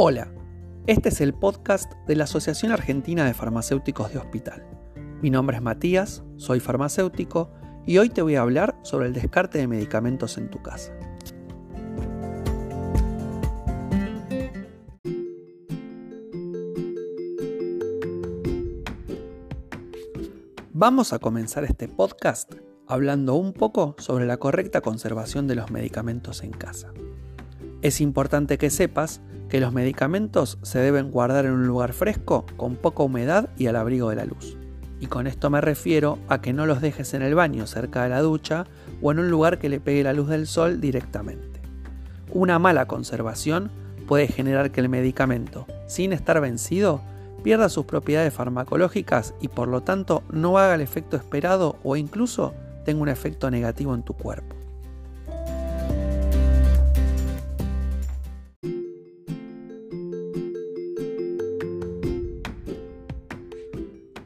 Hola, este es el podcast de la Asociación Argentina de Farmacéuticos de Hospital. Mi nombre es Matías, soy farmacéutico y hoy te voy a hablar sobre el descarte de medicamentos en tu casa. Vamos a comenzar este podcast hablando un poco sobre la correcta conservación de los medicamentos en casa. Es importante que sepas que los medicamentos se deben guardar en un lugar fresco, con poca humedad y al abrigo de la luz. Y con esto me refiero a que no los dejes en el baño cerca de la ducha o en un lugar que le pegue la luz del sol directamente. Una mala conservación puede generar que el medicamento, sin estar vencido, pierda sus propiedades farmacológicas y por lo tanto no haga el efecto esperado o incluso tenga un efecto negativo en tu cuerpo.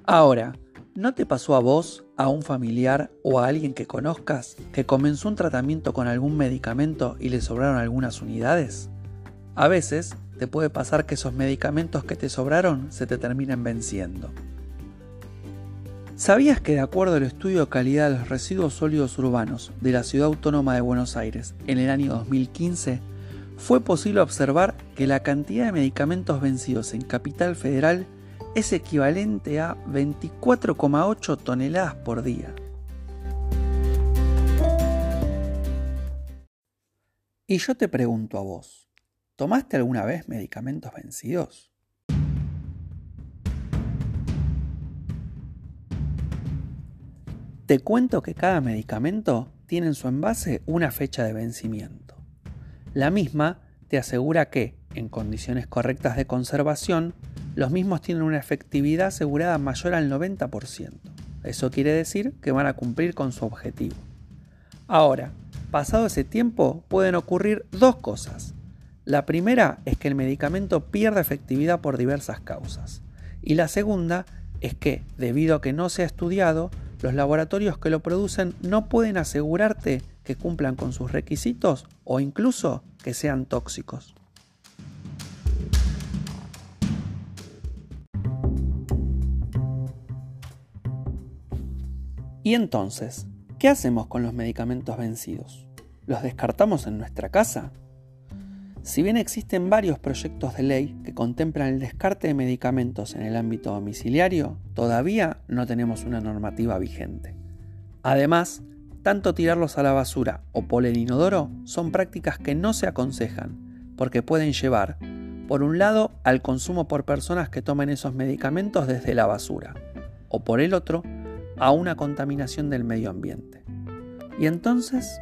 Ahora, ¿no te pasó a vos, a un familiar o a alguien que conozcas que comenzó un tratamiento con algún medicamento y le sobraron algunas unidades? A veces te puede pasar que esos medicamentos que te sobraron se te terminen venciendo. ¿Sabías que de acuerdo al estudio de calidad de los residuos sólidos urbanos de la Ciudad Autónoma de Buenos Aires en el año 2015, fue posible observar que la cantidad de medicamentos vencidos en Capital Federal es equivalente a 24,8 toneladas por día. Y yo te pregunto a vos, ¿tomaste alguna vez medicamentos vencidos? Te cuento que cada medicamento tiene en su envase una fecha de vencimiento. La misma te asegura que, en condiciones correctas de conservación, los mismos tienen una efectividad asegurada mayor al 90%. Eso quiere decir que van a cumplir con su objetivo. Ahora, pasado ese tiempo pueden ocurrir dos cosas. La primera es que el medicamento pierda efectividad por diversas causas. Y la segunda es que, debido a que no se ha estudiado, los laboratorios que lo producen no pueden asegurarte que cumplan con sus requisitos o incluso que sean tóxicos. Y entonces, ¿qué hacemos con los medicamentos vencidos? ¿Los descartamos en nuestra casa? Si bien existen varios proyectos de ley que contemplan el descarte de medicamentos en el ámbito domiciliario, todavía no tenemos una normativa vigente. Además, tanto tirarlos a la basura o por el inodoro son prácticas que no se aconsejan, porque pueden llevar, por un lado, al consumo por personas que tomen esos medicamentos desde la basura, o por el otro, a una contaminación del medio ambiente. Y entonces...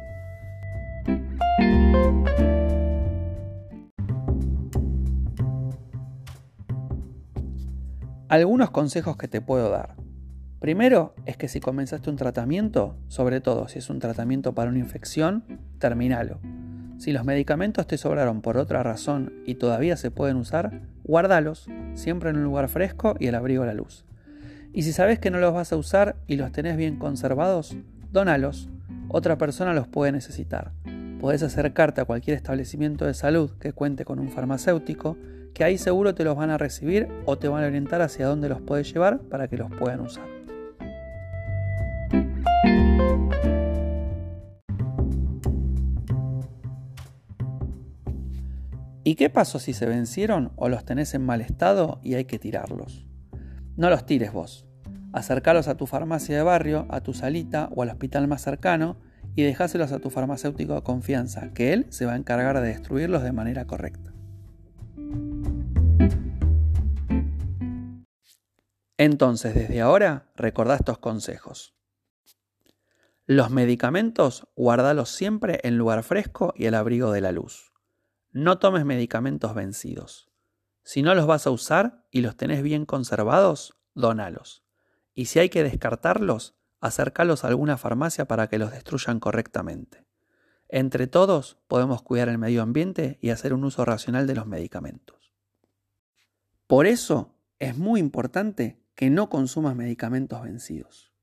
Algunos consejos que te puedo dar. Primero es que si comenzaste un tratamiento, sobre todo si es un tratamiento para una infección, terminalo. Si los medicamentos te sobraron por otra razón y todavía se pueden usar, guárdalos, siempre en un lugar fresco y al abrigo de la luz. Y si sabes que no los vas a usar y los tenés bien conservados, dónalos. Otra persona los puede necesitar. Podés acercarte a cualquier establecimiento de salud que cuente con un farmacéutico, que ahí seguro te los van a recibir o te van a orientar hacia dónde los puedes llevar para que los puedan usar. ¿Y qué pasó si se vencieron o los tenés en mal estado y hay que tirarlos? No los tires vos. Acercalos a tu farmacia de barrio, a tu salita o al hospital más cercano y dejáselos a tu farmacéutico de confianza, que él se va a encargar de destruirlos de manera correcta. Entonces, desde ahora, recordá estos consejos. Los medicamentos, guárdalos siempre en lugar fresco y al abrigo de la luz. No tomes medicamentos vencidos. Si no los vas a usar y los tenés bien conservados, donalos. Y si hay que descartarlos, acércalos a alguna farmacia para que los destruyan correctamente. Entre todos podemos cuidar el medio ambiente y hacer un uso racional de los medicamentos. Por eso es muy importante que no consumas medicamentos vencidos.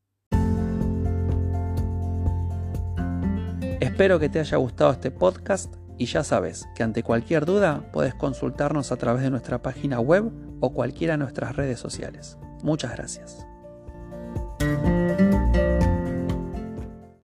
Espero que te haya gustado este podcast Y ya sabes que ante cualquier duda puedes consultarnos a través de nuestra página web o cualquiera de nuestras redes sociales. Muchas gracias.